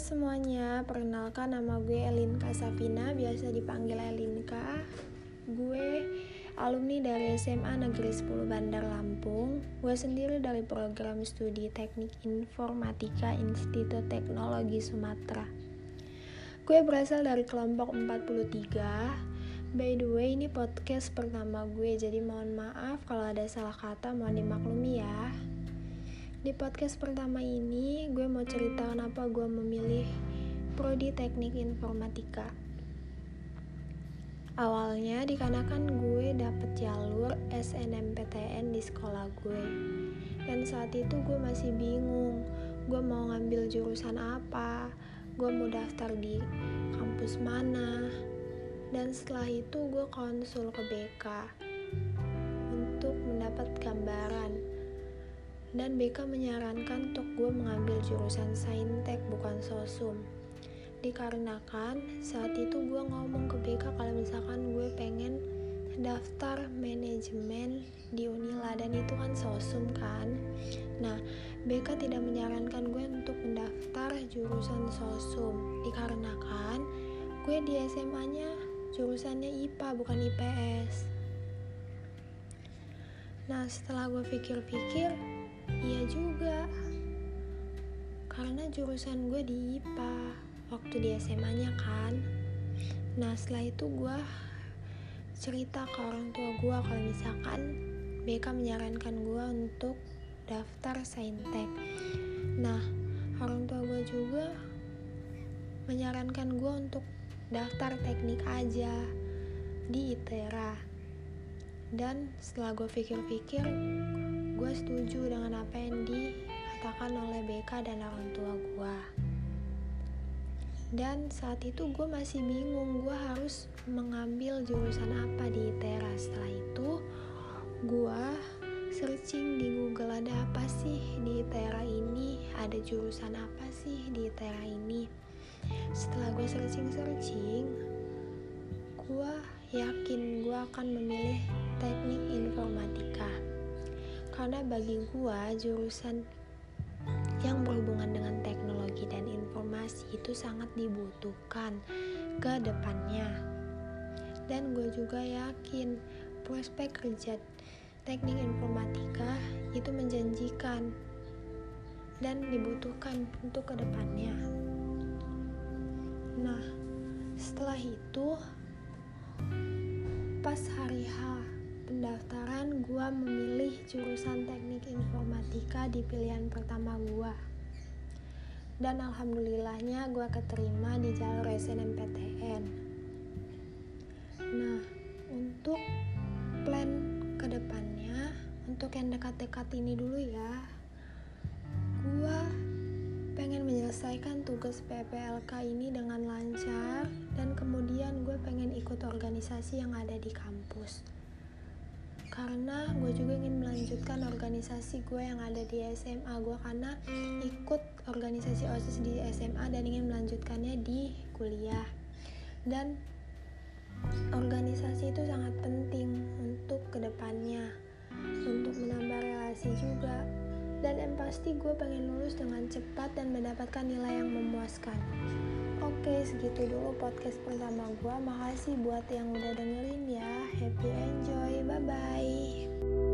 semuanya, perkenalkan nama gue Elinka Safina, biasa dipanggil Elinka. Gue alumni dari SMA Negeri 10 Bandar Lampung. Gue sendiri dari program studi Teknik Informatika Institut Teknologi Sumatera. Gue berasal dari kelompok 43. By the way, ini podcast pertama gue, jadi mohon maaf kalau ada salah kata, mohon dimaklumi ya. Di podcast pertama ini, gue mau cerita kenapa gue memilih prodi teknik informatika. Awalnya dikarenakan gue dapet jalur SNMPTN di sekolah gue. Dan saat itu gue masih bingung, gue mau ngambil jurusan apa, gue mau daftar di kampus mana. Dan setelah itu gue konsul ke BK dan BK menyarankan untuk gue mengambil jurusan Saintek bukan Sosum. Dikarenakan saat itu gue ngomong ke BK kalau misalkan gue pengen daftar manajemen di Unila dan itu kan sosum kan? Nah BK tidak menyarankan gue untuk mendaftar jurusan sosum. Dikarenakan gue di SMA nya jurusannya IPA bukan IPS nah setelah gue pikir-pikir Iya juga. Karena jurusan gue di IPA waktu di SMA-nya kan. Nah setelah itu gue cerita ke orang tua gue kalau misalkan BK menyarankan gue untuk daftar saintek. Nah orang tua gue juga menyarankan gue untuk daftar teknik aja di ITERA. Dan setelah gue pikir-pikir, gue setuju dengan apa yang dikatakan oleh BK dan orang tua gue dan saat itu gue masih bingung gue harus mengambil jurusan apa di ITERA. Setelah itu gue searching di Google ada apa sih di ITERA ini? Ada jurusan apa sih di ITERA ini? Setelah gue searching-searching gue yakin gue akan memilih teknik informatika karena bagi gua jurusan yang berhubungan dengan teknologi dan informasi itu sangat dibutuhkan ke depannya. Dan gue juga yakin prospek kerja teknik informatika itu menjanjikan dan dibutuhkan untuk ke depannya. Nah, setelah itu pas hari H pendaftaran gue memilih jurusan teknik informatika di pilihan pertama gue dan alhamdulillahnya gue keterima di jalur SNMPTN nah untuk plan ke depannya untuk yang dekat-dekat ini dulu ya gue pengen menyelesaikan tugas PPLK ini dengan lancar dan kemudian gue pengen ikut organisasi yang ada di kampus karena gue juga ingin melanjutkan organisasi gue yang ada di SMA gue karena ikut organisasi OSIS di SMA dan ingin melanjutkannya di kuliah. Dan organisasi itu sangat penting untuk ke depannya untuk menambah relasi juga. Dan yang pasti gue pengen lulus dengan cepat dan mendapatkan nilai yang memuaskan Oke, segitu dulu podcast pertama gue. Makasih buat yang udah dengerin ya. Happy enjoy. Bye bye.